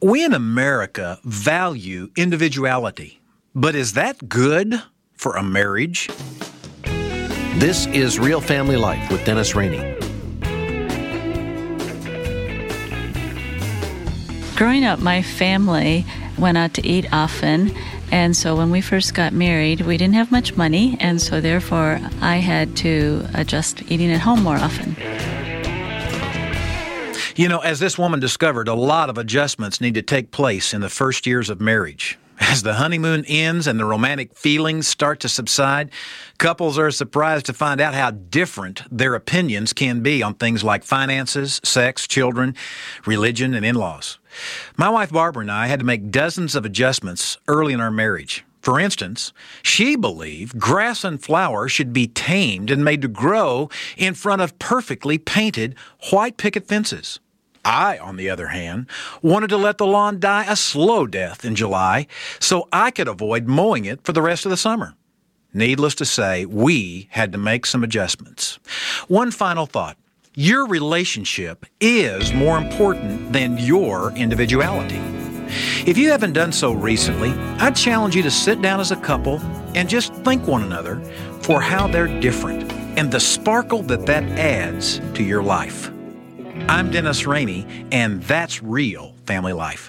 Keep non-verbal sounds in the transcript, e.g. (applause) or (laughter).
We in America value individuality, but is that good for a marriage? This is Real Family Life with Dennis Rainey. Growing up, my family went out to eat often. And so when we first got married, we didn't have much money. And so therefore, I had to adjust eating at home more often. You know, as this woman discovered, a lot of adjustments need to take place in the first years of marriage. (laughs) As the honeymoon ends and the romantic feelings start to subside, couples are surprised to find out how different their opinions can be on things like finances, sex, children, religion, and in laws. My wife Barbara and I had to make dozens of adjustments early in our marriage. For instance, she believed grass and flowers should be tamed and made to grow in front of perfectly painted white picket fences. I, on the other hand, wanted to let the lawn die a slow death in July so I could avoid mowing it for the rest of the summer. Needless to say, we had to make some adjustments. One final thought. Your relationship is more important than your individuality. If you haven't done so recently, I'd challenge you to sit down as a couple and just thank one another for how they're different and the sparkle that that adds to your life. I'm Dennis Rainey, and that's real family life.